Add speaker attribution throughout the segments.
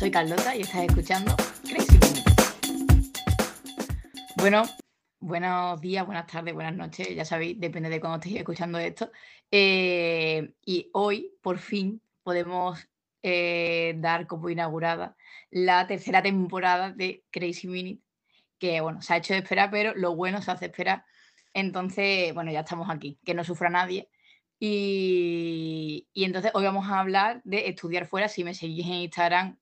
Speaker 1: soy Carlota y estás escuchando Crazy Bueno, buenos días, buenas tardes, buenas noches, ya sabéis, depende de cuándo estéis escuchando esto. Eh, y hoy, por fin, podemos eh, dar como inaugurada la tercera temporada de Crazy Minute, que bueno, se ha hecho de esperar, pero lo bueno se hace esperar. Entonces, bueno, ya estamos aquí, que no sufra nadie. Y, entonces hoy vamos a hablar de estudiar fuera. Si me seguís en Instagram,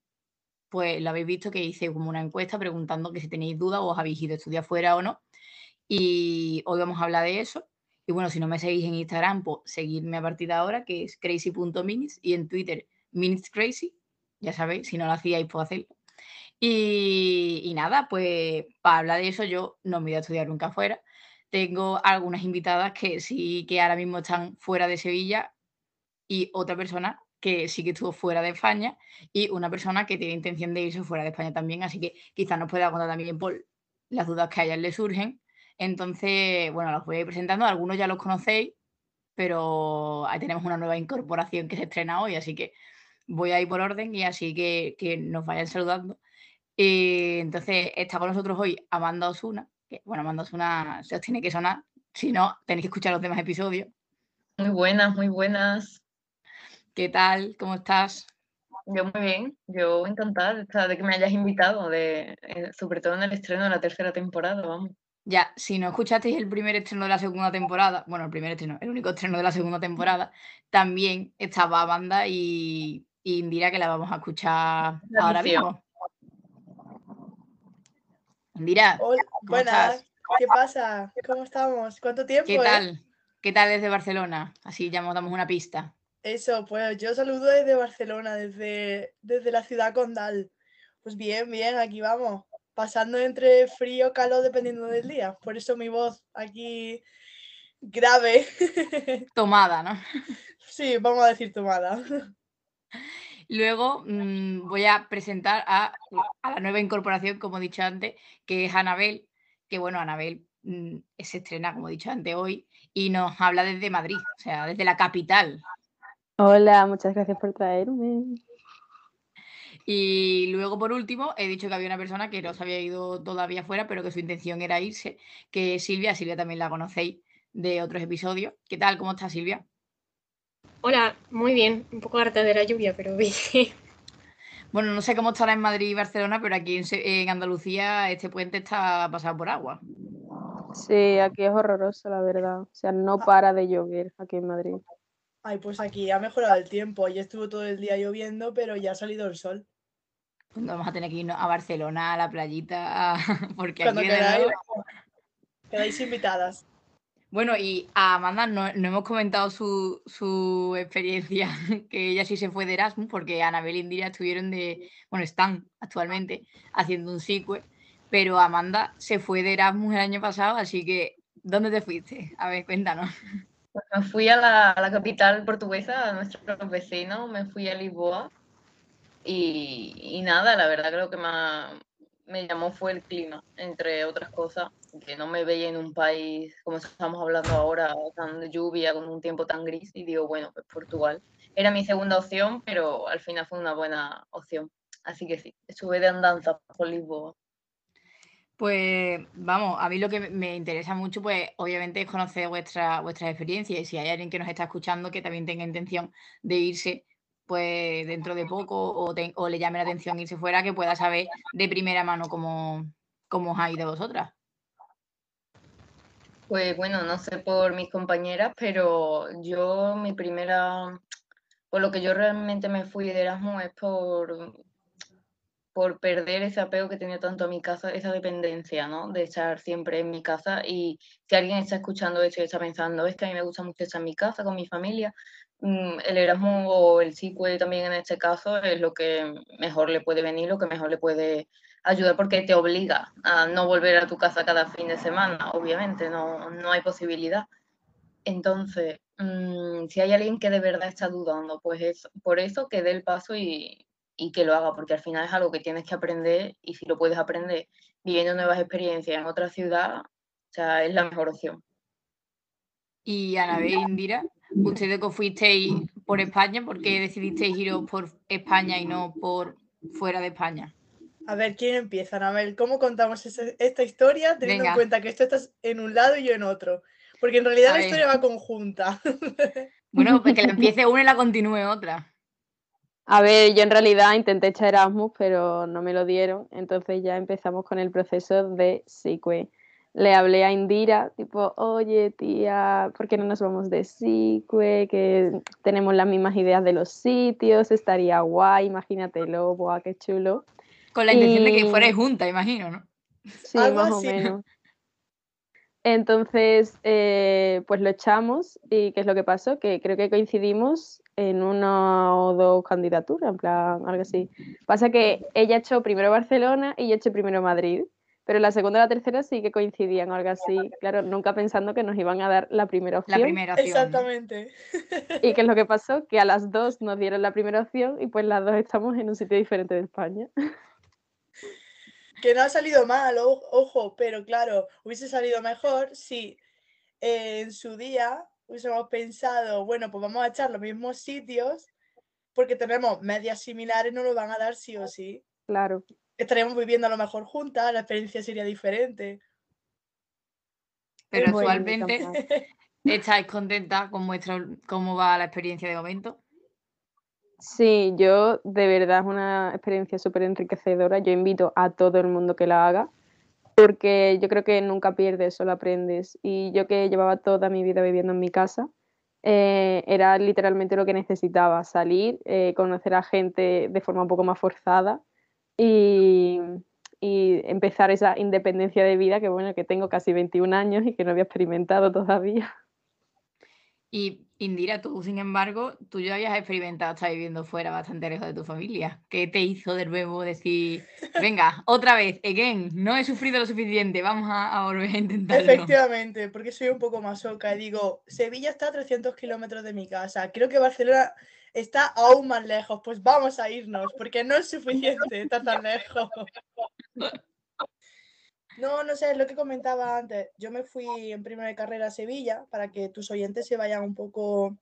Speaker 1: pues lo habéis visto que hice como una encuesta preguntando que si tenéis dudas o os habéis ido a estudiar fuera o no. Y hoy vamos a hablar de eso. Y bueno, si no me seguís en Instagram, pues seguidme a partir de ahora, que es crazy.minis, y en Twitter, minutescrazy. Ya sabéis, si no lo hacíais, puedo hacerlo. Y, y, nada, pues para hablar de eso, yo no me voy a estudiar nunca fuera tengo algunas invitadas que sí que ahora mismo están fuera de Sevilla y otra persona que sí que estuvo fuera de España y una persona que tiene intención de irse fuera de España también, así que quizás nos pueda contar también por las dudas que a le surgen. Entonces, bueno, los voy a ir presentando, algunos ya los conocéis, pero ahí tenemos una nueva incorporación que se estrena hoy, así que voy a ir por orden y así que, que nos vayan saludando. Eh, entonces, está con nosotros hoy Amanda Osuna, bueno, mandas una, se os tiene que sonar, si no, tenéis que escuchar los demás episodios.
Speaker 2: Muy buenas, muy buenas.
Speaker 1: ¿Qué tal? ¿Cómo estás?
Speaker 2: Yo muy bien, yo encantada de que me hayas invitado, de, eh, sobre todo en el estreno de la tercera temporada, vamos.
Speaker 1: Ya, si no escuchasteis el primer estreno de la segunda temporada, bueno, el primer estreno, el único estreno de la segunda temporada, también estaba Banda y, y Indira, que la vamos a escuchar ahora mismo.
Speaker 3: Indira, Hola, buenas. ¿Qué pasa? ¿Cómo estamos? ¿Cuánto tiempo?
Speaker 1: ¿Qué eh? tal? ¿Qué tal desde Barcelona? Así ya nos damos una pista.
Speaker 3: Eso, pues yo saludo desde Barcelona, desde, desde la ciudad condal. Pues bien, bien, aquí vamos. Pasando entre frío, calor, dependiendo del día. Por eso mi voz aquí grave.
Speaker 1: Tomada, ¿no?
Speaker 3: Sí, vamos a decir tomada.
Speaker 1: Luego mm, voy a presentar a, la nueva incorporación, como he dicho antes, que es Anabel, que bueno, Anabel mm, se estrena, como he dicho antes, hoy y nos habla desde Madrid, o sea, desde la capital.
Speaker 4: Hola, muchas gracias por traerme.
Speaker 1: Y luego, por último, he dicho que había una persona que no se había ido todavía fuera, pero que su intención era irse, que es Silvia. Silvia también la conocéis de otros episodios. ¿Qué tal? ¿Cómo está Silvia?
Speaker 5: Hola, muy bien. Un poco harta de la lluvia, pero bien.
Speaker 1: Bueno, no sé cómo estará en Madrid y Barcelona, pero aquí en, Andalucía este puente está pasado por agua.
Speaker 4: Sí, aquí es horroroso, la verdad. O sea, no para de llover aquí en Madrid.
Speaker 3: Ay, pues aquí ha mejorado el tiempo. Ya estuvo todo el día lloviendo, pero ya ha salido el sol.
Speaker 1: Pues vamos a tener que irnos a Barcelona, a la playita, porque
Speaker 3: Cuando aquí queráis, quedáis invitadas.
Speaker 1: Bueno, y a Amanda no, hemos comentado su, experiencia, que ella sí se fue de Erasmus, porque Anabel y Indira estuvieron de, bueno, están actualmente haciendo un sequel, pero Amanda se fue de Erasmus el año pasado, así que, ¿dónde te fuiste? A ver, cuéntanos.
Speaker 2: Me fui a la, capital portuguesa, a nuestros vecinos, me fui a Lisboa, y, y nada, la verdad creo que me, me llamó fue el clima, entre otras cosas, que no me veía en un país como estamos hablando ahora, tan lluvia, con un tiempo tan gris, y digo, bueno, pues Portugal. Era mi segunda opción, pero al final fue una buena opción. Así que sí, estuve de andanza por Lisboa.
Speaker 1: Pues vamos, a mí lo que me interesa mucho, pues obviamente es conocer vuestra, vuestras experiencias y si hay alguien que nos está escuchando que también tenga intención de irse, pues dentro de poco o, le llame la atención irse fuera, que pueda saber de primera mano cómo, cómo os ha ido vosotras.
Speaker 2: Pues bueno, no sé por mis compañeras, pero yo mi primera, por lo que yo realmente me fui de Erasmus es por, por perder ese apego que tenía tanto a mi casa, esa dependencia, ¿no? De estar siempre en mi casa y si alguien está escuchando esto y está pensando, es que a mí me gusta mucho estar en mi casa con mi familia, mm, el Erasmus o el CICUE también en este caso es lo que mejor le puede venir, lo que mejor le puede ayudar porque te obliga a no volver a tu casa cada fin de semana, obviamente, no, no hay posibilidad. Entonces, mm, si hay alguien que de verdad está dudando, pues es por eso que dé el paso y, y, que lo haga, porque al final es algo que tienes que aprender y si lo puedes aprender viviendo nuevas experiencias en otra ciudad, o sea, es la mejor opción.
Speaker 1: Y Anabel Indira, ustedes que fuisteis por España, ¿por qué decidisteis iros por España y no por fuera de España.
Speaker 3: A ver, ¿quién empieza? A ver, ¿cómo contamos ese- esta historia teniendo
Speaker 1: Venga.
Speaker 3: en cuenta que esto estás en un lado y yo en otro? Porque en realidad
Speaker 1: A
Speaker 3: la
Speaker 1: ver.
Speaker 3: historia va conjunta.
Speaker 1: Bueno, pues que la empiece una y la continúe otra.
Speaker 4: A ver, yo en realidad intenté echar Erasmus, pero no me lo dieron. Entonces ya empezamos con el proceso de SICUE. Le hablé a Indira, tipo, oye, tía, ¿por qué no nos vamos de SICUE? Que tenemos las mismas ideas de los sitios, estaría guay, imagínatelo, buah, qué chulo.
Speaker 1: Con la intención de que fuerais juntas, imagino, ¿no?
Speaker 4: Sí,
Speaker 3: Algo
Speaker 4: más o menos. Entonces, eh, pues lo echamos y ¿qué es lo que pasó? Que creo que coincidimos en una o dos candidaturas, en plan, algo así. Pasa que ella echó primero Barcelona y yo eché primero Madrid, pero la segunda y la tercera sí que coincidían, algo así. Claro, nunca pensando que nos iban a dar la primera
Speaker 1: La
Speaker 4: opción.
Speaker 1: primera opción.
Speaker 3: Exactamente.
Speaker 4: ¿Y qué es lo que pasó? Que a las dos nos dieron la primera opción y pues las dos estamos en un sitio diferente de España.
Speaker 3: Que no ha salido mal, o- ojo, pero claro, hubiese salido mejor si eh, en su día hubiésemos pensado, bueno, pues vamos a echar los mismos sitios porque tenemos medias similares, no lo van a dar sí o sí.
Speaker 4: Claro.
Speaker 3: Estaríamos viviendo a lo mejor juntas, la experiencia sería diferente.
Speaker 1: Pero actualmente estáis contentas con vuestra, cómo va la experiencia de momento.
Speaker 4: Sí, yo de verdad es una experiencia súper enriquecedora. Yo invito a todo el mundo que la haga, porque yo creo que nunca pierdes, solo aprendes. Y yo que llevaba toda mi vida viviendo en mi casa, eh, era literalmente lo que necesitaba, salir, eh, conocer a gente de forma un poco más forzada y, y empezar esa independencia de vida que bueno, que tengo casi 21 años y que no había experimentado todavía.
Speaker 1: Y Indira, tú, sin embargo, tú ya habías experimentado estar viviendo fuera bastante lejos de tu familia. ¿Qué te hizo de nuevo decir, venga, otra vez, again, no he sufrido lo suficiente, vamos a, a volver a intentarlo?
Speaker 3: Efectivamente, porque soy un poco masoca y digo, Sevilla está a 300 kilómetros de mi casa, creo que Barcelona está aún más lejos, pues vamos a irnos, porque no es suficiente estar tan lejos. No, no sé, es lo que comentaba antes. Yo me fui en primera de carrera a Sevilla para que tus oyentes se vayan un poco,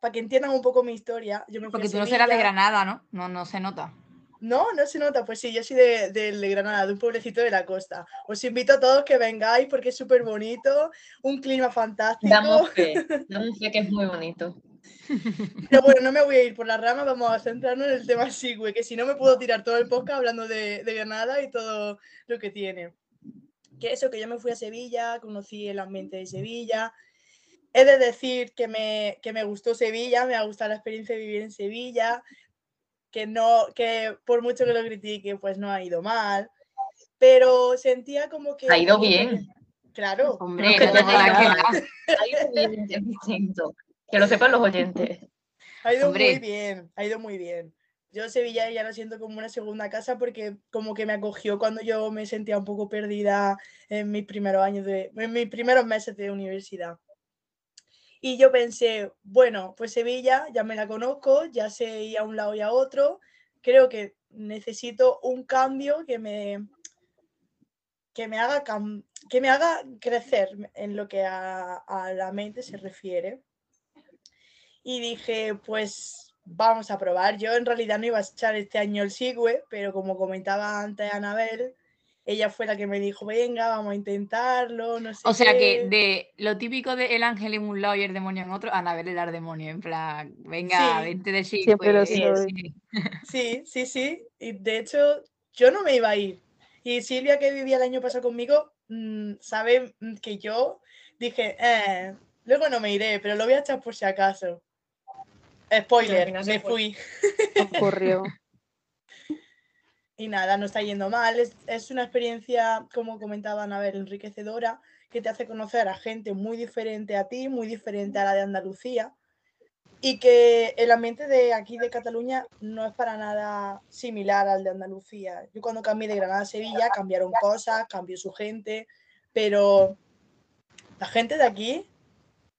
Speaker 3: para que entiendan un poco mi historia. Yo me fui a
Speaker 1: Porque tú no serás de. Granada, ¿no? No, no se nota.
Speaker 3: No, no se nota. Pues sí, yo soy de Granada, de un pueblecito de la costa. Os invito a todos que vengáis porque es súper bonito, un clima fantástico.
Speaker 2: Damos fe, damos fe que es muy bonito.
Speaker 3: Pero bueno, no me voy a ir por la rama, vamos a centrarnos en el tema Sigüe, que si no me puedo tirar todo el podcast hablando de, de Granada y todo lo que tiene. Que eso, que yo me fui a Sevilla, conocí el ambiente de Sevilla. He de decir que me, que me gustó Sevilla, me ha gustado la experiencia de vivir en Sevilla, que no, que por mucho que lo critique, pues no ha ido mal. Pero sentía como que.
Speaker 2: Ha ido bien.
Speaker 3: Claro.
Speaker 1: Hombre,
Speaker 2: que
Speaker 1: no.
Speaker 2: Ha ido bien. Que lo sepan los oyentes.
Speaker 3: Ha ido muy bien, ha ido muy bien. Yo Sevilla ya lo siento como una segunda casa porque como que me acogió cuando yo me sentía un poco perdida en mis primeros años de, en mis primeros meses de universidad. Y yo pensé, bueno, pues Sevilla ya me la conozco, ya sé ir a un lado y a otro. Creo que necesito un cambio que me que me haga cam- que me haga crecer en lo que a, a la mente se refiere y dije, pues vamos a probar. Yo en realidad no iba a echar este año el SIGUE, pero como comentaba antes Anabel, ella fue la que me dijo, venga, vamos a intentarlo, no sé
Speaker 1: O sea que
Speaker 3: qué".
Speaker 1: de lo típico de el ángel en un lado y el demonio en otro, Anabel era el demonio, en plan, venga,
Speaker 3: Sí.
Speaker 1: vente de sí.
Speaker 4: Siempre lo soy.
Speaker 1: sí.
Speaker 3: Sí, sí, sí. Y de hecho, yo no me iba a ir. Y Silvia, que vivía el año pasado conmigo, mm, sabe mm, que yo dije, eh, luego no me iré, pero lo voy a echar por si acaso. Spoiler, me
Speaker 2: fue.
Speaker 3: fui.
Speaker 4: Ocurrió.
Speaker 3: Y nada, no está yendo mal. Es, es una experiencia, como comentaba Anabel, enriquecedora, que te hace conocer a gente muy diferente a ti, muy diferente a la de Andalucía. Y que el ambiente de aquí de Cataluña no es para nada similar al de Andalucía. Yo cuando cambié de Granada a Sevilla cambiaron cosas, cambió su gente, pero la gente de aquí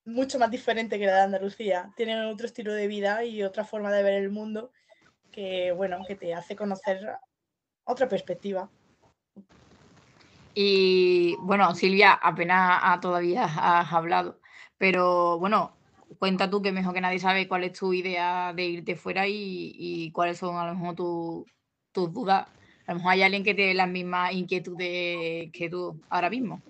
Speaker 3: mucho más diferente que la de Andalucía. Tienen otro estilo de vida y otra forma de ver el mundo que, bueno, que te hace conocer otra perspectiva.
Speaker 1: Y bueno, Silvia, apenas ah, todavía has hablado, pero bueno, cuenta tú que mejor que nadie sabe cuál es tu idea de irte fuera y, cuáles son a lo mejor tus dudas. A lo mejor hay alguien que tiene las mismas inquietudes que tú ahora mismo.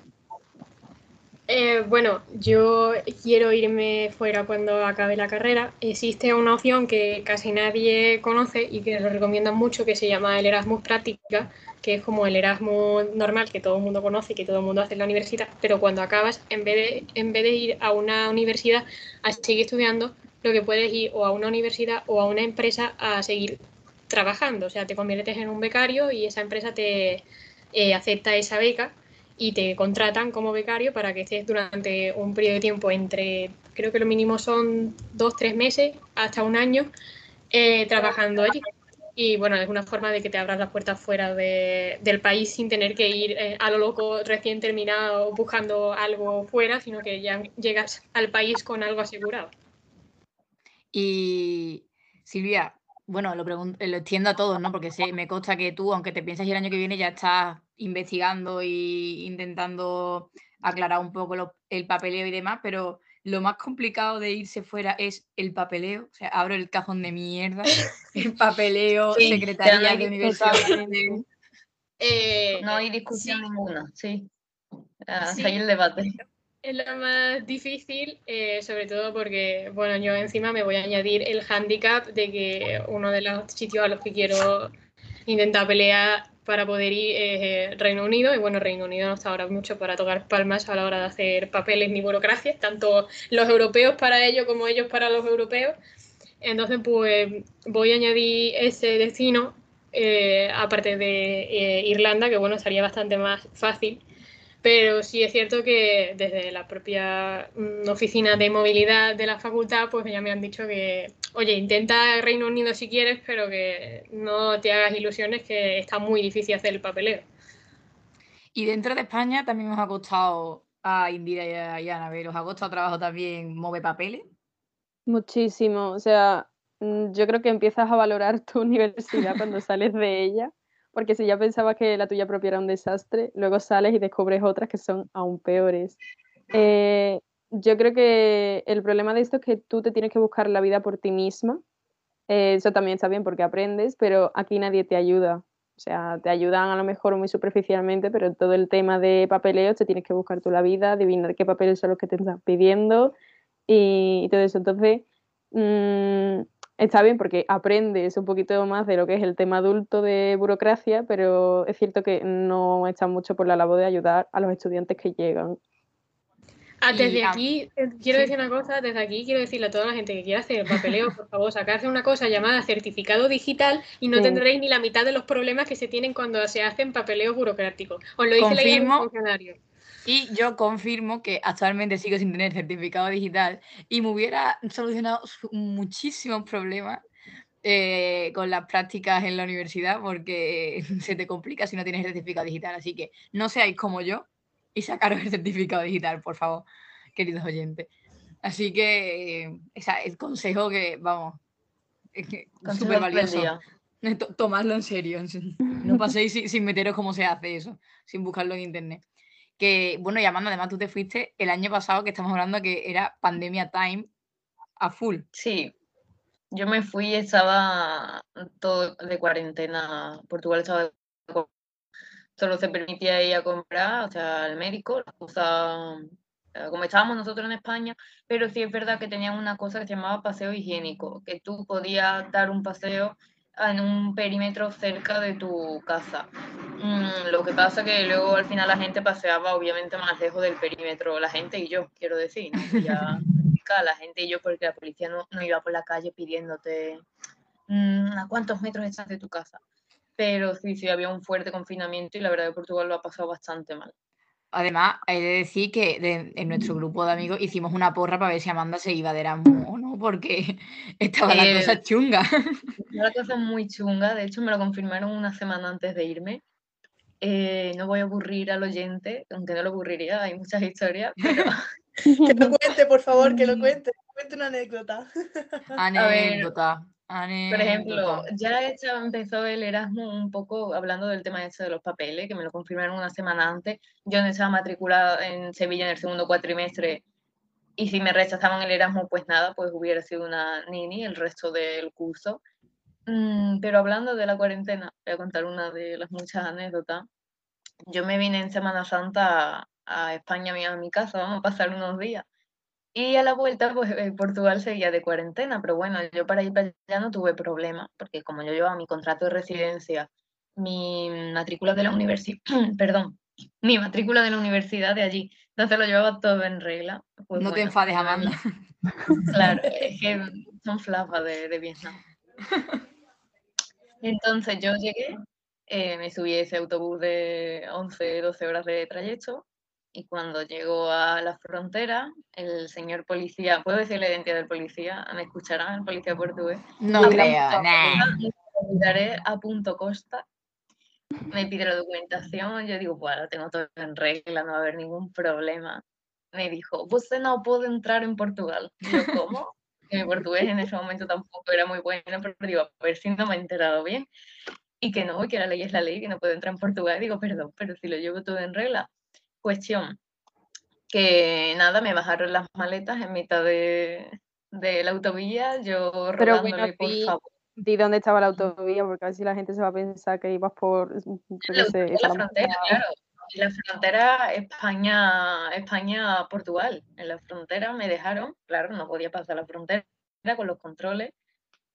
Speaker 5: Eh, bueno, yo quiero irme fuera cuando acabe la carrera. Existe una opción que casi nadie conoce y que lo recomiendan mucho, que se llama el Erasmus Práctica, que es como el Erasmus normal que todo el mundo conoce y que todo el mundo hace en la universidad, pero cuando acabas, en vez de, en vez de ir a una universidad a seguir estudiando, lo que puedes ir o a una universidad o a una empresa a seguir trabajando. O sea, te conviertes en un becario y esa empresa te eh, acepta esa beca y te contratan como becario para que estés durante un periodo de tiempo entre, creo que lo mínimo son dos, tres meses hasta un año eh, trabajando allí. Y bueno, es una forma de que te abras las puertas fuera del país sin tener que ir eh, a lo loco recién terminado buscando algo fuera, sino que ya llegas al país con algo asegurado.
Speaker 1: Y Silvia, bueno, lo, lo extiendo a todos, ¿no? Porque sé, me consta que tú, aunque te piensas ir el año que viene, ya estás investigando e intentando aclarar un poco el papeleo y demás, pero lo más complicado de irse fuera es el papeleo. O sea, abro el cajón de mierda, el papeleo, secretaría de universidad.
Speaker 2: Eh, no hay discusión ninguna, sí. Ah, sí. Hay el debate.
Speaker 5: Es lo más difícil, eh, sobre todo porque, bueno, yo encima me voy a añadir el handicap de que uno de los sitios a los que quiero intentar pelear para poder ir eh, Reino Unido. Y bueno, Reino Unido no está ahora mucho para tocar palmas a la hora de hacer papeles ni burocracia, tanto los europeos para ellos como ellos para los europeos. Entonces, pues voy a añadir ese destino, eh, aparte de eh, Irlanda, que bueno, sería bastante más fácil pero sí es cierto que desde la propia mm, oficina de movilidad de la facultad, pues ya me han dicho que, oye, intenta Reino Unido si quieres, pero que no te hagas ilusiones, que está muy difícil hacer el papeleo.
Speaker 1: Y dentro de España también nos ha costado a Indira y a Anabel, ¿os ha costado trabajo también mover papeles?
Speaker 4: Muchísimo, o sea, mm, yo creo que empiezas a valorar tu universidad cuando sales de ella porque si ya pensabas que la tuya propia era un desastre, luego sales y descubres otras que son aún peores. Eh, yo creo que el problema de esto es que tú te tienes que buscar la vida por ti misma. Eh, eso también está bien porque aprendes, pero aquí nadie te ayuda. O sea, te ayudan a lo mejor muy superficialmente, pero todo el tema de papeleo te tienes que buscar tú la vida, adivinar qué papeles son los que te están pidiendo y, todo eso. Entonces, mmm, está bien porque aprendes un poquito más de lo que es el tema adulto de burocracia, pero es cierto que no está mucho por la labor de ayudar a los estudiantes que llegan.
Speaker 5: Ah, desde aquí, eh, quiero decir una cosa, desde aquí quiero decirle a toda la gente que quiera hacer el papeleo, por favor, sacarse una cosa llamada certificado digital y no tendréis ni la mitad de los problemas que se tienen cuando se hacen papeleos burocráticos. Os lo dice
Speaker 1: la funcionario. Y yo confirmo que actualmente sigo sin tener certificado digital y me hubiera solucionado muchísimos problemas eh, con las prácticas en la universidad porque se te complica si no tienes certificado digital. Así que no seáis como yo y sacaros el certificado digital, por favor, queridos oyentes. Así que esa, el consejo que, vamos, es súper valioso. Tomadlo en serio. No paséis sin, sin meteros cómo se hace eso, sin buscarlo en internet que, bueno, llamando, además tú te fuiste el año pasado, que estamos hablando que era pandemia time a full.
Speaker 2: Sí, yo me fui, estaba todo de cuarentena, Portugal estaba de solo se permitía ir a comprar, o sea, al médico, eh, como estábamos nosotros en España, pero sí es verdad que tenían una cosa que se llamaba paseo higiénico, que tú podías dar un paseo en un perímetro cerca de tu casa. Mm, lo que pasa que luego al final la gente paseaba obviamente más lejos del perímetro, la gente y yo, quiero decir, ya, la gente y yo porque la policía no, no iba por la calle pidiéndote mm, a cuántos metros estás de tu casa. Pero sí, sí, había un fuerte confinamiento y la verdad que Portugal lo ha pasado bastante mal.
Speaker 1: Además, hay de decir que en nuestro grupo de amigos hicimos una porra para ver si Amanda se iba de Erasmus o no, porque estaba la cosa eh, chunga.
Speaker 2: La cosa muy chunga, de hecho me lo confirmaron una semana antes de irme. Eh, no voy a aburrir al oyente, aunque no lo aburriría, hay muchas historias, pero...
Speaker 3: que lo cuente, por favor, que lo mm. cuente, cuente una anécdota.
Speaker 1: Anécdota.
Speaker 2: Por ejemplo, ya empezó el Erasmus un poco hablando del tema ese de los papeles, que me lo confirmaron una semana antes. Yo estaba matriculada en Sevilla en el segundo cuatrimestre Y si me rechazaban el Erasmus, pues nada, pues hubiera sido una nini el resto del curso. Mm, pero hablando de la cuarentena, voy a contar una de las muchas anécdotas. Yo me vine en Semana Santa a, España, a mi casa, vamos a pasar unos días. Y a la vuelta, pues eh, Portugal seguía de cuarentena, pero bueno, yo para ir para allá no tuve problema, porque como yo llevaba mi contrato de residencia, mi matrícula de la universidad, perdón, mi matrícula de la universidad de allí, entonces lo llevaba todo en regla.
Speaker 1: Pues no te enfades, Amanda.
Speaker 2: Claro, es que son flafas de, de Vietnam. Entonces yo llegué, eh, me subí a ese autobús de 11, 12 horas de trayecto y cuando llego a la frontera, el señor policía, ¿puedo decir la identidad del policía? ¿Me escucharán el policía portugués?
Speaker 1: No creo,
Speaker 2: Me a punto costa, me pide la documentación, yo digo, bueno, tengo todo en regla, no va a haber ningún problema. Me dijo, usted no puede entrar en Portugal. yo, ¿cómo? mi portugués en ese momento tampoco era muy bueno, pero digo, a ver si no me he enterado bien. Y que no, que la ley es la ley, que no puedo entrar en Portugal. digo, perdón, pero si lo llevo todo en regla. Cuestión, que nada, me bajaron las maletas en mitad de, de la autovía, yo
Speaker 4: pero bueno, por favor. Di dónde estaba la autovía, porque a ver si la gente se va a pensar que ibas por...
Speaker 2: la, la frontera, claro en la frontera España, España-Portugal. En la frontera me dejaron, claro, no podía pasar la frontera con los controles.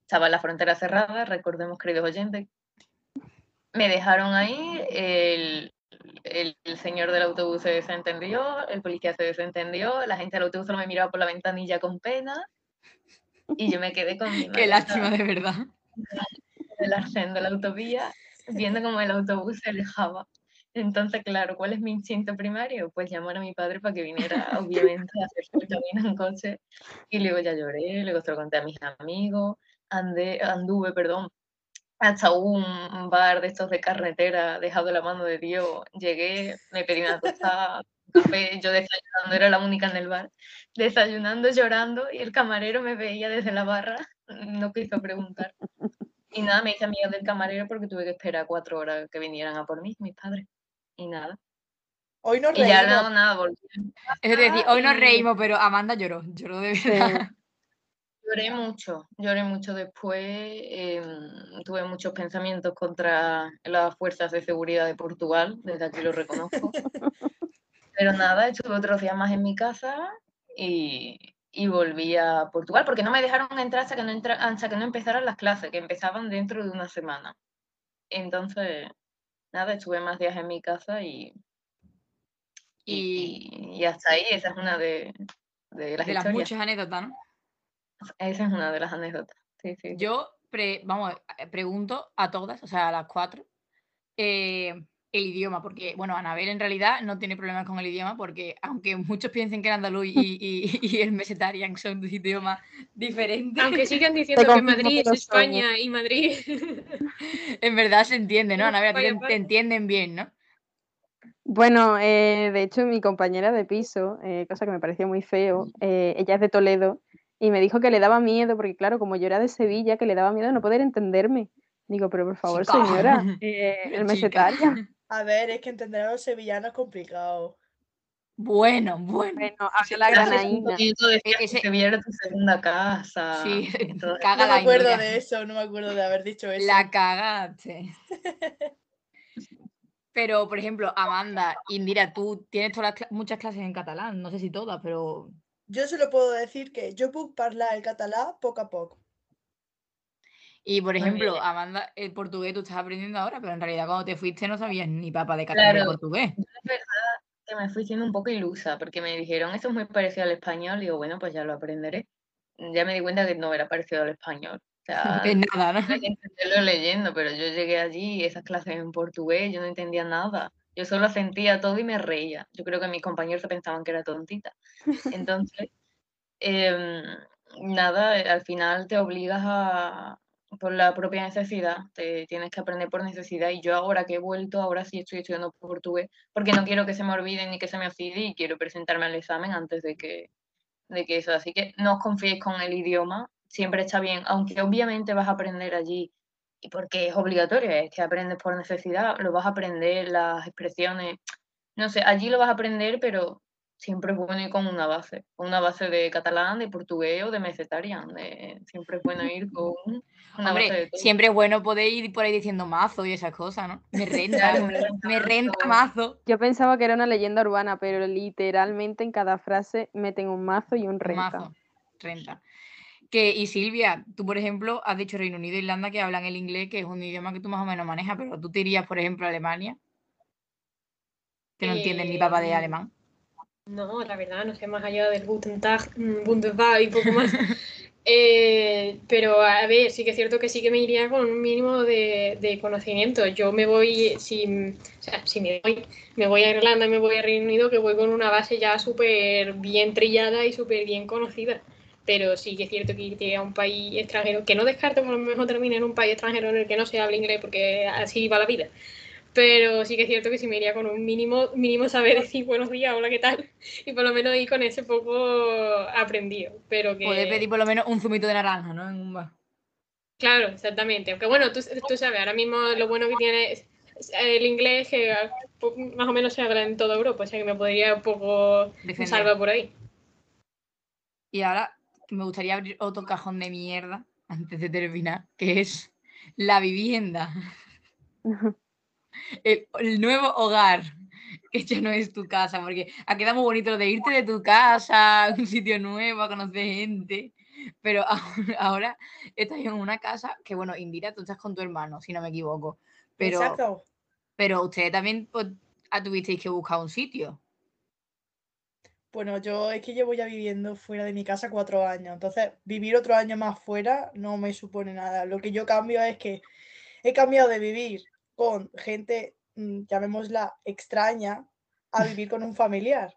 Speaker 2: Estaba la frontera cerrada, recordemos, queridos oyentes. Me dejaron ahí, el, señor del autobús se desentendió, el policía se desentendió, la gente del autobús solo me miraba por la ventanilla con pena y yo me quedé con mi
Speaker 1: Qué lástima, de verdad.
Speaker 2: El arcén de la autovía, viendo cómo el autobús se alejaba. Entonces, claro, ¿cuál es mi instinto primario? Pues llamar a mi padre para que viniera, obviamente, a hacer el camino en coche. Y luego ya lloré, luego se lo conté a mis amigos, andé, anduve, perdón, hasta un bar de estos de carretera, dejado de la mano de Dios. Llegué, me pedí una tostada, café, yo desayunando, era la única en el bar, desayunando, llorando, y el camarero me veía desde la barra, no quiso preguntar. Y nada, me hice amiga del camarero porque tuve que esperar cuatro horas que vinieran a por mí, mis padres y nada.
Speaker 3: Hoy nos
Speaker 2: reímos. Y ya no, nada,
Speaker 1: Es decir, hoy nos reímos, pero Amanda lloró, lloró de verdad.
Speaker 2: Lloré mucho, lloré mucho después, em, tuve muchos pensamientos contra las fuerzas de seguridad de Portugal, desde aquí lo reconozco. pero nada, estuve otros días más en mi casa y, y volví a Portugal, porque no me dejaron entrar hasta que no, entra, hasta que no empezaran las clases, que empezaban dentro de una semana. Entonces, nada, estuve más días en mi casa y, y, hasta ahí, esa es una de, de las,
Speaker 1: de las muchas anécdotas, ¿no?
Speaker 2: Esa es una de las anécdotas. Sí, sí.
Speaker 1: Yo, vamos, eh, pregunto a todas, o sea, a las cuatro, eh, el idioma, porque, bueno, Anabel en realidad no tiene problemas con el idioma, porque aunque muchos piensen que el andaluz y, y, el mesetarian son dos idiomas diferentes.
Speaker 5: Aunque sigan diciendo que Madrid es España y Madrid.
Speaker 1: en verdad se entiende, ¿no, Anabel? Te, entienden bien, ¿no?
Speaker 4: Bueno, eh, de hecho, mi compañera de piso, eh, cosa que me pareció muy feo, eh, ella es de Toledo y me dijo que le daba miedo, porque claro, como yo era de Sevilla, que le daba miedo no poder entenderme. Digo, pero por favor, señora, el mesetario.
Speaker 3: A ver, es que entender a los sevillanos es complicado.
Speaker 1: Bueno, bueno. Bueno,
Speaker 2: hacia la granaína. Que viera tu segunda casa.
Speaker 1: Sí,
Speaker 3: no me acuerdo de eso, no me acuerdo de haber dicho eso.
Speaker 1: La cagaste. pero, por ejemplo, Amanda, Indira, tú tienes todas muchas clases en catalán, no sé si todas, pero...
Speaker 3: Yo solo puedo decir que yo puedo hablar el catalán poco a poco.
Speaker 1: Y por ejemplo, Amanda, el portugués tú estás aprendiendo ahora, pero en realidad cuando te fuiste no sabías ni papa de catalán claro, portugués.
Speaker 2: Es verdad que me fui siendo un poco ilusa, porque me dijeron, esto es muy parecido al español, y digo, bueno, pues ya lo aprenderé. Ya me di cuenta que no era parecido al español. O sea,
Speaker 1: es nada, ¿no?
Speaker 2: Hay que entenderlo leyendo, pero yo llegué allí y esas clases en portugués, yo no entendía nada. Yo solo sentía todo y me reía. Yo creo que mis compañeros se pensaban que era tontita. Entonces, em, nada, al final te obligas a, por la propia necesidad, te tienes que aprender por necesidad y yo ahora que he vuelto, ahora sí estoy estudiando portugués porque no quiero que se me olvide ni que se me oxide y quiero presentarme al examen antes de que, de que eso, así que no os confíes con el idioma, siempre está bien, aunque obviamente vas a aprender allí y porque es obligatorio, es que aprendes por necesidad, lo vas a aprender, las expresiones, no sé, allí lo vas a aprender, pero siempre es bueno ir con una base, una base de catalán, de portugués o de mesetarian. De, siempre es bueno ir con una
Speaker 1: Hombre,
Speaker 2: base de todo.
Speaker 1: siempre es bueno poder ir por ahí diciendo mazo y esas cosas, ¿no? Me renta, me,
Speaker 2: me
Speaker 1: me
Speaker 2: renta
Speaker 1: renta
Speaker 2: mazo.
Speaker 1: mazo.
Speaker 4: Yo pensaba que era una leyenda urbana, pero literalmente en cada frase meten un mazo y un renta.
Speaker 1: Mazo, renta. Que, y Silvia, tú, por ejemplo, has dicho Reino Unido e Irlanda que hablan el inglés, que es un idioma que tú más o menos manejas, pero tú te irías, por ejemplo, a Alemania, que no entiendes ni papa de
Speaker 5: Eh,
Speaker 1: alemán.
Speaker 5: No, la verdad, no sé, más allá del Guten Tag, mm, Bundestag y poco más. Eh, pero a ver, sí que es cierto que sí que me iría con un mínimo de, de conocimiento. Yo me voy, si, o sea, si me voy, me voy a Irlanda y me voy a Reino Unido, que voy con una base ya súper bien trillada y súper bien conocida. Pero sí que es cierto que irte a un país extranjero, que no descarto que a lo mejor termine en un país extranjero en el que no se hable inglés, porque así va la vida. Pero sí que es cierto que sí me iría con un mínimo, mínimo saber decir buenos días, hola, ¿qué tal? Y por lo menos ir con ese poco aprendido. Pero que...
Speaker 1: Puedes pedir por lo menos un zumito de naranja, ¿no? En un bar.
Speaker 5: Claro, exactamente. Aunque bueno, tú, tú sabes, ahora mismo lo bueno que tiene es- el inglés que po- más o menos se habla en toda Europa, o sea que me podría un poco
Speaker 1: Defender.
Speaker 5: salvar por ahí.
Speaker 1: Y ahora me gustaría abrir otro cajón de mierda antes de terminar, que es la vivienda. El, el nuevo hogar, que ya no es tu casa, porque ha quedado muy bonito lo de irte de tu casa a un sitio nuevo, a conocer gente, pero ahora, ahora estás en una casa que, bueno, Indira, tú estás con tu hermano, si no me equivoco, pero,
Speaker 3: Exacto.
Speaker 1: pero ustedes también pues, ah, tuvisteis que buscar un sitio.
Speaker 3: Bueno, yo es que llevo ya viviendo fuera de mi casa cuatro años, entonces vivir otro año más fuera no me supone nada. Lo que yo cambio es que he cambiado de vivir con gente, mm, llamémosla extraña, a vivir con un familiar.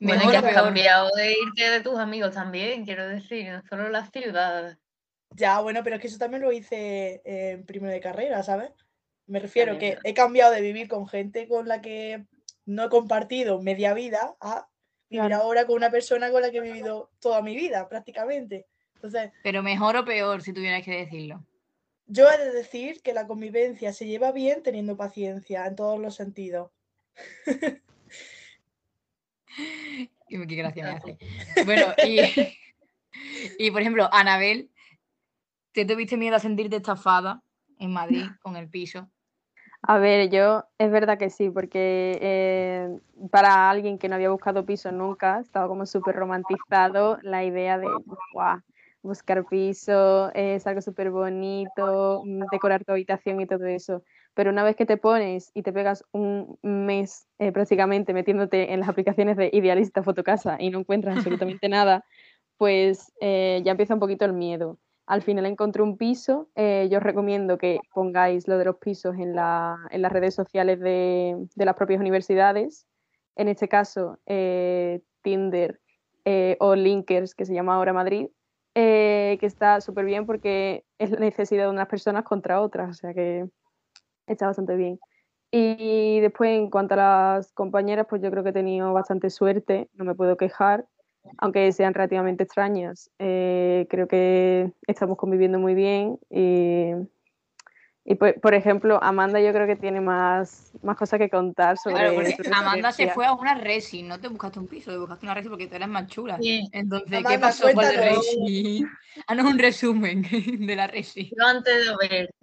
Speaker 2: Bueno,
Speaker 1: o
Speaker 2: has cambiado de irte de tus amigos también, quiero decir, no solo la ciudad.
Speaker 3: Ya, bueno, pero es que eso también lo hice en primero de carrera, ¿sabes? Me refiero
Speaker 2: También,
Speaker 3: que he cambiado de vivir con gente con la que no he compartido media vida a vivir
Speaker 4: Claro.
Speaker 3: ahora con una persona con la que he vivido toda mi vida, prácticamente. Entonces,
Speaker 1: Pero mejor o peor, si tuvierais que decirlo.
Speaker 3: yo he de decir que la convivencia se lleva bien teniendo paciencia en todos los sentidos.
Speaker 1: Y qué gracia me hace. Bueno, y, y por ejemplo, Anabel, ¿te tuviste miedo a sentirte estafada en Madrid con el piso?
Speaker 4: A ver, yo es verdad que sí, porque eh, para alguien que no había buscado piso nunca, estaba como súper romantizado la idea de "Buah, buscar piso, eh, es algo súper bonito, mm, decorar tu habitación y todo eso. Pero una vez que te pones y te pegas un mes eh, prácticamente metiéndote en las aplicaciones de Idealista Fotocasa y no encuentras absolutamente nada, pues eh, ya empieza un poquito el miedo. Al final encontré un piso. eh, yo os recomiendo que pongáis lo de los pisos en, la- en las redes sociales de, las propias universidades. En este caso, eh, Tinder eh, o Linkers, que se llama ahora Madrid, que está súper bien porque es la necesidad de unas personas contra otras, o sea que está bastante bien. Y después, en cuanto a las compañeras, pues yo creo que he tenido bastante suerte, no me puedo quejar, aunque sean relativamente extrañas. Eh, creo que estamos conviviendo muy bien y, y por, por ejemplo, Amanda yo creo que tiene más, más cosas que contar sobre
Speaker 1: Claro, porque Amanda se fue a una resi, no te buscaste un piso, te buscaste una resi porque tú eras más chula.
Speaker 2: Sí,
Speaker 1: Entonces, ¿qué pasó con la resi? Haznos un resumen de la resi.
Speaker 2: yo antes de ver,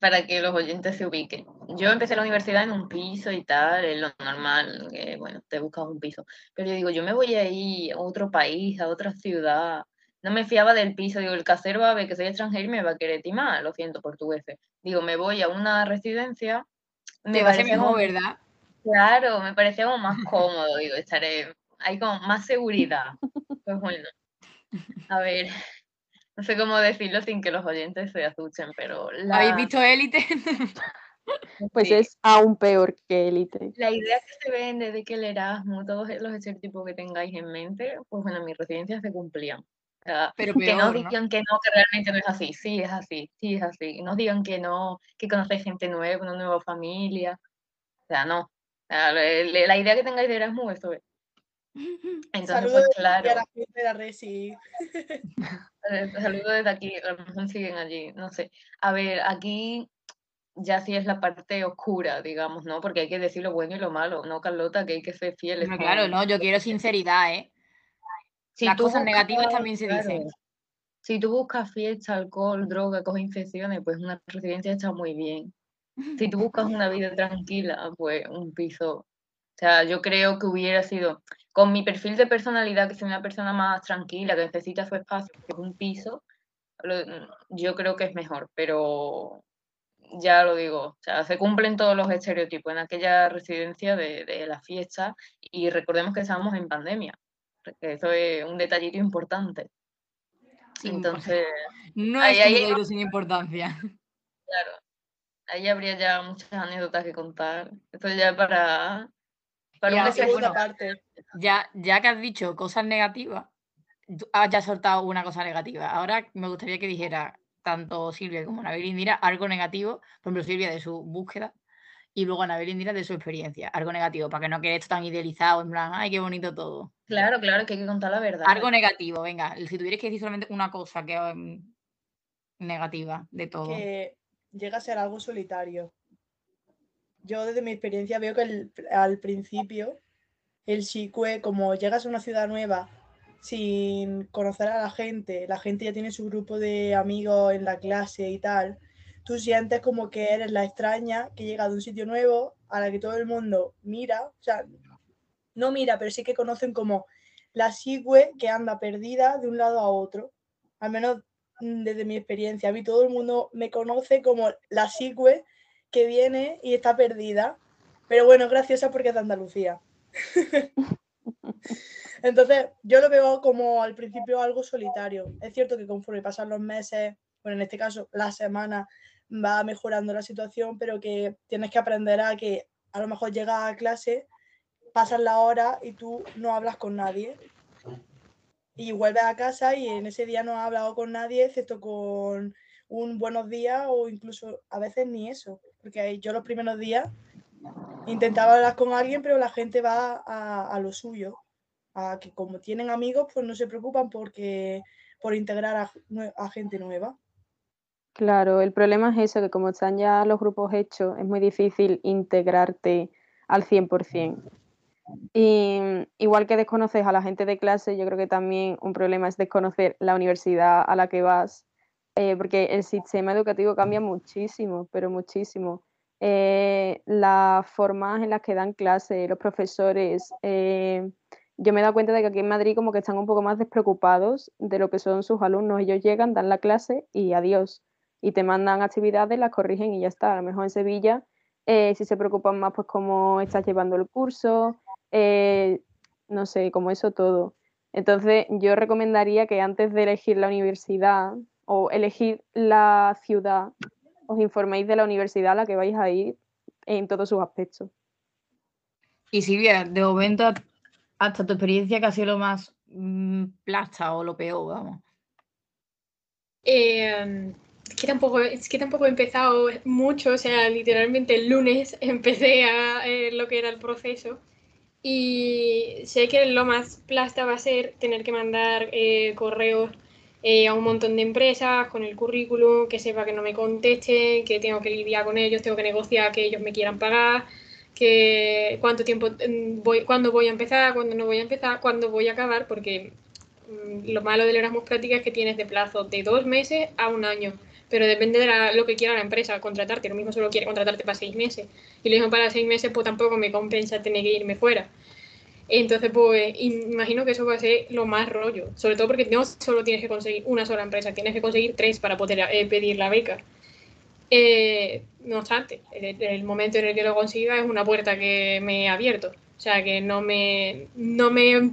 Speaker 2: para que los oyentes se ubiquen, yo empecé la universidad en un piso y tal, es lo normal, que bueno, te buscas un piso. Pero yo digo, yo me voy a ir a otro país, a otra ciudad. No me fiaba del piso, digo, el casero va a ver que soy extranjero y me va a querer timar, lo siento, portugueses. Digo, me voy a una residencia. Me
Speaker 1: va a ser mejor, ¿verdad?
Speaker 2: Claro, me parecía como más cómodo, digo, estaré, hay como más seguridad. Pues bueno, a ver, no sé cómo decirlo sin que los oyentes se asusten, pero la,
Speaker 1: ¿Habéis visto Élite?
Speaker 4: Pues
Speaker 2: sí,
Speaker 4: es aún peor que Elite.
Speaker 2: la idea que se vende de que el Erasmus, todos los estereotipos que tengáis en mente, pues bueno, en mi residencia se cumplían. O sea,
Speaker 1: Pero
Speaker 2: que no
Speaker 1: peor, ¿no?
Speaker 2: digan que no, que realmente no es así, sí es así, sí es así. No digan que no, que conocéis gente nueva, una nueva familia. O sea, no. O sea, la idea que tengáis de Erasmus, eso es. Entonces,
Speaker 3: Saludos
Speaker 2: pues claro.
Speaker 3: a la gente de la Resi.
Speaker 2: Saludos desde aquí, a lo mejor siguen allí, no sé. A ver, aquí ya sí es la parte oscura, digamos, ¿no? Porque hay que decir lo bueno y lo malo, ¿no, Carlota? Que hay que ser fieles.
Speaker 1: No, claro, no, yo quiero sinceridad, ¿eh?
Speaker 2: Si
Speaker 1: Las
Speaker 2: tú
Speaker 1: cosas negativas también se
Speaker 2: claro,
Speaker 1: dicen.
Speaker 2: Si tú buscas fiesta, alcohol, droga, coges infecciones, pues una residencia está muy bien. Si tú buscas una vida tranquila, pues un piso. O sea, yo creo que hubiera sido, con mi perfil de personalidad, que soy una persona más tranquila, que necesita su espacio, que es un piso, yo creo que es mejor, pero ya lo digo, o sea, se cumplen todos los estereotipos en aquella residencia de, de la fiesta y recordemos que estábamos en pandemia, que eso es un detallito importante. Entonces,
Speaker 1: No
Speaker 2: Ahí-
Speaker 1: es un
Speaker 2: ahí-
Speaker 1: detallito sin importancia.
Speaker 2: claro, ahí habría ya muchas anécdotas que contar. Esto ya para, para
Speaker 1: Y
Speaker 2: un
Speaker 1: ahora,
Speaker 2: desayuno.
Speaker 3: Segunda
Speaker 1: bueno,
Speaker 3: parte.
Speaker 1: Ya, ya que has dicho cosas negativas, tú has ya soltado una cosa negativa. Ahora me gustaría que dijera tanto Silvia como Anabel Indira algo negativo, por ejemplo, Silvia de su búsqueda y luego Anabel Indira de su experiencia. Algo negativo, para que no quede esto tan idealizado, en plan, ay, qué bonito todo.
Speaker 2: Claro, claro, que hay que contar la verdad.
Speaker 1: Algo negativo, venga, si tuvierais que decir solamente una cosa que mm, negativa de todo.
Speaker 3: que llega a ser algo solitario. Yo desde mi experiencia veo que al principio el SICUE, como llegas a una ciudad nueva sin conocer a la gente, la gente ya tiene su grupo de amigos en la clase y tal, tú sientes como que eres la extraña que llega de un sitio nuevo a la que todo el mundo mira, o sea, no mira, pero sí que conocen como la SICUE que anda perdida de un lado a otro. Al menos mm, desde mi experiencia, a mí todo el mundo me conoce como la SICUE que viene y está perdida. Pero bueno, graciosa porque es de Andalucía. Entonces, yo lo veo como al principio algo solitario. Es cierto que conforme pasan los meses, bueno, en este caso la semana, va mejorando la situación, pero que tienes que aprender a que a lo mejor llegas a clase, pasan la hora y tú no hablas con nadie. Y vuelves a casa y en ese día no has hablado con nadie, excepto con un buenos días o incluso a veces ni eso. Porque yo los primeros días intentaba hablar con alguien, pero la gente va a, lo suyo. A que como tienen amigos, pues no se preocupan porque, por integrar a, a gente nueva.
Speaker 4: Claro, el problema es eso, que como están ya los grupos hechos, es muy difícil integrarte al 100%. Y igual que desconoces a la gente de clase, yo creo que también un problema es desconocer la universidad a la que vas, eh, porque el sistema educativo cambia muchísimo, pero muchísimo. Eh, las formas en las que dan clase, los profesores, eh, yo me he dado cuenta de que aquí en Madrid como que están un poco más despreocupados de lo que son sus alumnos. Ellos llegan, dan la clase y adiós. Y te mandan actividades, las corrigen y ya está. A lo mejor en Sevilla si se preocupan más pues cómo estás llevando el curso, no sé, como eso todo. Entonces yo recomendaría que antes de elegir la universidad o elegir la ciudad, os informéis de la universidad a la que vais a ir en todos sus aspectos.
Speaker 1: Y Silvia, de momento, hasta tu experiencia, que ha sido lo más mm, plasta o lo peor, vamos.
Speaker 5: Eh, es, que tampoco, es que tampoco he empezado mucho, o sea, literalmente el lunes empecé a eh, lo que era el proceso. Y sé que lo más plasta va a ser tener que mandar eh, correos eh, a un montón de empresas con el currículum, que sepa que no me contesten, que tengo que lidiar con ellos, tengo que negociar que ellos me quieran pagar, que cuánto tiempo mm, voy, cuándo voy a empezar, cuándo no voy a empezar, cuándo voy a acabar, porque mm, lo malo del Erasmus Práctica es que tienes de plazo de dos meses a un año, pero depende de la- lo que quiera la empresa contratarte. Lo mismo solo quiere contratarte para seis meses y lo mismo para seis meses, pues tampoco me compensa tener que irme fuera. Entonces, pues imagino que eso va a ser lo más rollo, sobre todo porque no solo tienes que conseguir una sola empresa, tienes que conseguir tres para poder eh, pedir la beca. Eh, no obstante, el, el momento en el que lo consiga es una puerta que me he abierto. O sea, que no me, no me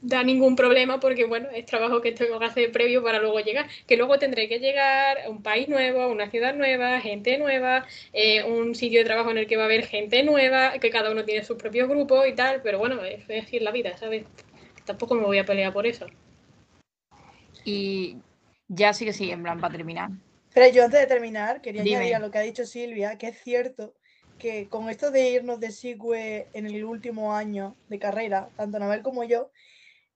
Speaker 5: da ningún problema porque, bueno, es trabajo que tengo que hacer previo para luego llegar. Que luego tendré que llegar a un país nuevo, a una ciudad nueva, gente nueva, eh, un sitio de trabajo en el que va a haber gente nueva, que cada uno tiene sus propios grupos y tal. Pero bueno, es, es la vida, ¿sabes? Tampoco me voy a pelear por eso.
Speaker 1: Y ya sí que sí, en plan, para terminar.
Speaker 3: Pero yo antes de terminar, quería
Speaker 1: Dime.
Speaker 3: añadir a lo que ha dicho Silvia, que es cierto que con esto de irnos de SIGUE en el último año de carrera, tanto Anabel como yo,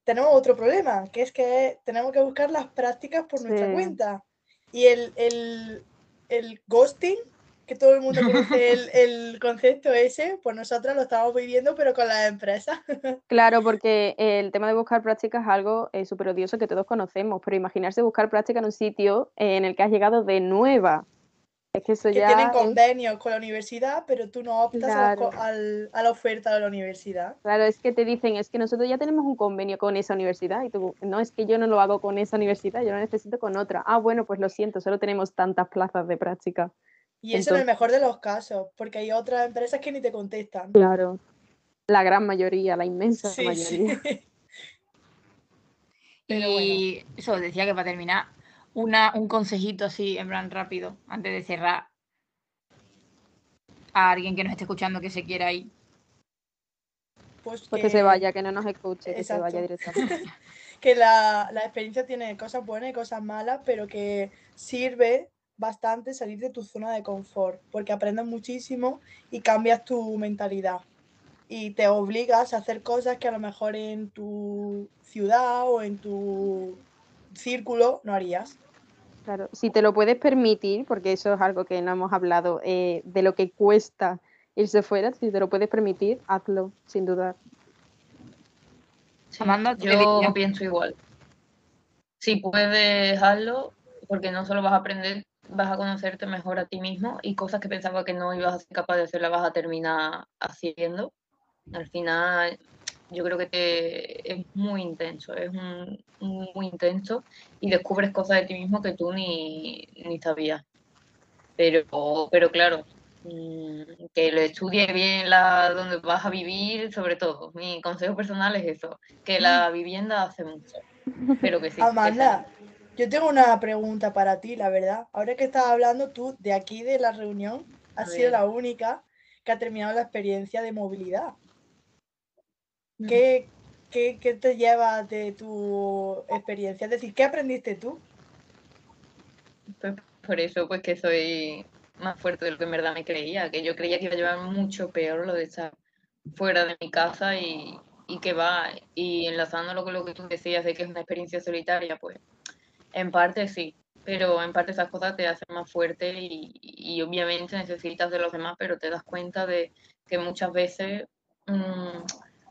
Speaker 3: tenemos otro problema, que es que tenemos que buscar las prácticas por nuestra cuenta. Y el, el, el ghosting que todo el mundo conoce el, el concepto ese, pues nosotros lo estamos viviendo, pero con las empresas.
Speaker 4: Claro, porque el tema de buscar prácticas es algo eh, súper odioso que todos conocemos, pero imaginarse buscar práctica en un sitio en el que has llegado de nueva. Es que eso
Speaker 3: que
Speaker 4: ya.
Speaker 3: tienen
Speaker 4: es-
Speaker 3: convenios con la universidad, pero tú no optas a, la,
Speaker 4: Claro.
Speaker 3: co- al- a la oferta de la universidad.
Speaker 4: Claro, es que te dicen, es que nosotros ya tenemos un convenio con esa universidad y tú, no, es que yo no lo hago con esa universidad, yo lo necesito con otra. Ah, bueno, pues lo siento, solo tenemos tantas plazas de práctica.
Speaker 3: Y eso en el mejor de los casos, porque hay otras empresas que ni te contestan.
Speaker 4: Claro. La gran mayoría, la inmensa
Speaker 3: Sí,
Speaker 4: mayoría.
Speaker 3: sí. Pero
Speaker 1: y eso, decía que para terminar, una, un consejito así, en plan rápido, antes de cerrar, a alguien que nos esté escuchando que se quiera ir.
Speaker 3: Pues,
Speaker 4: Pues que se vaya, que no nos escuche, que se vaya directamente.
Speaker 3: que la, la experiencia tiene cosas buenas y cosas malas, pero que sirve bastante salir de tu zona de confort, porque aprendes muchísimo y cambias tu mentalidad. Y te obligas a hacer cosas que a lo mejor en tu ciudad o en tu círculo no harías.
Speaker 4: Claro, si te lo puedes permitir, porque eso es algo que no hemos hablado, eh, de lo que cuesta irse fuera, si te lo puedes permitir, hazlo, sin dudar.
Speaker 2: Sí,
Speaker 1: Amanda, ¿tú qué
Speaker 2: yo
Speaker 1: dirías?
Speaker 2: pienso igual. Si puedes dejarlo, porque no solo vas a aprender, vas a conocerte mejor a ti mismo y cosas que pensaba que no ibas a ser capaz de hacer, las vas a terminar haciendo. Al final, yo creo que te, es muy intenso, es un, un- muy intenso y descubres cosas de ti mismo que tú ni, ni sabías. Pero, pero claro, mm, que lo estudies bien la, donde vas a vivir, sobre todo. Mi consejo personal es eso, que la vivienda hace mucho. Pero que sí.
Speaker 3: Amanda, yo tengo una pregunta para ti, la verdad. Ahora que estás hablando tú de aquí de la reunión, has sido la única que ha terminado la experiencia de movilidad. ¿Qué, qué, qué te lleva de tu experiencia? Es decir, ¿qué aprendiste tú?
Speaker 2: Pues por eso, pues que soy más fuerte de lo que en verdad me creía, que yo creía que iba a llevar mucho peor lo de estar fuera de mi casa y, y que va, y enlazándolo con lo que tú decías de que es una experiencia solitaria, pues en parte sí, pero en parte esas cosas te hacen más fuerte y, y obviamente necesitas de los demás, pero te das cuenta de que muchas veces mm,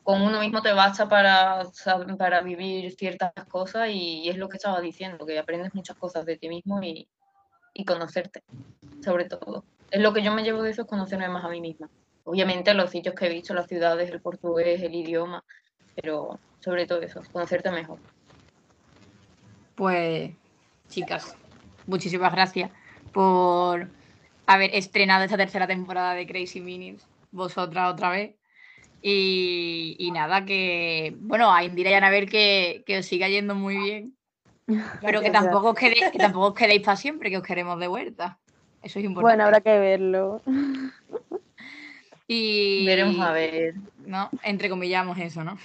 Speaker 2: con uno mismo te basta para, para vivir ciertas cosas y, y es lo que estaba diciendo, que aprendes muchas cosas de ti mismo y, y conocerte, sobre todo. Es lo que yo me llevo de eso, es conocerme más a mí misma. Obviamente los sitios que he visto, las ciudades, el portugués, el idioma, pero sobre todo eso, conocerte mejor.
Speaker 1: Pues, chicas, muchísimas gracias por haber estrenado esta tercera temporada de Crazy Minutes, vosotras otra vez. Y, y nada, que, bueno, a Indira y a Anabel que, que os siga yendo muy bien, pero que tampoco, os quedéis, que tampoco os quedéis para siempre, que os queremos de vuelta. Eso es importante.
Speaker 4: Bueno, habrá que verlo.
Speaker 1: Y,
Speaker 2: Veremos a ver.
Speaker 1: ¿no? Entrecomillamos eso, ¿no?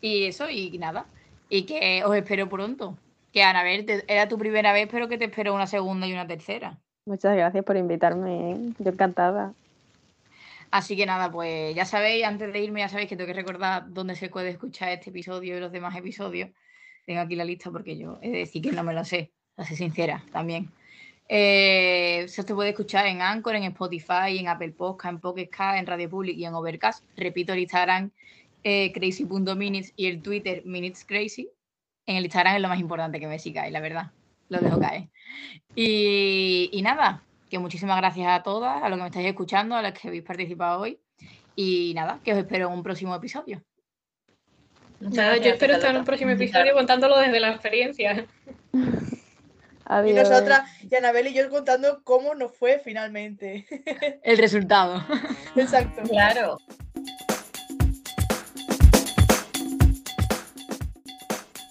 Speaker 1: Y eso, y nada. Y que os espero pronto. Que Anabel, te- era tu primera vez, pero que te espero una segunda y una tercera.
Speaker 4: Muchas gracias por invitarme, ¿eh? yo encantada.
Speaker 1: Así que nada, pues ya sabéis, antes de irme, ya sabéis que tengo que recordar dónde se puede escuchar este episodio y los demás episodios. Tengo aquí la lista porque yo he de decir que no me lo sé, a ser sincera también. Eh, se te puede escuchar en Anchor, en Spotify, en Apple Podcast, en Pocket Cast, en Radio Public y en Overcast. Repito, el Instagram eh, crazy.minutes y el Twitter Minutes Crazy. En el Instagram es lo más importante que me sigáis, la verdad. Lo dejo caer. Y nada, que muchísimas gracias a todas, a los que me estáis escuchando, a los que habéis participado hoy. Y nada, que os espero en un próximo episodio.
Speaker 2: Muchas
Speaker 5: Nada, yo espero estar en un próximo episodio contándolo desde la experiencia.
Speaker 3: Y nosotras, y Anabel y yo contando cómo nos fue finalmente.
Speaker 1: El resultado.
Speaker 3: Exacto.
Speaker 2: Claro.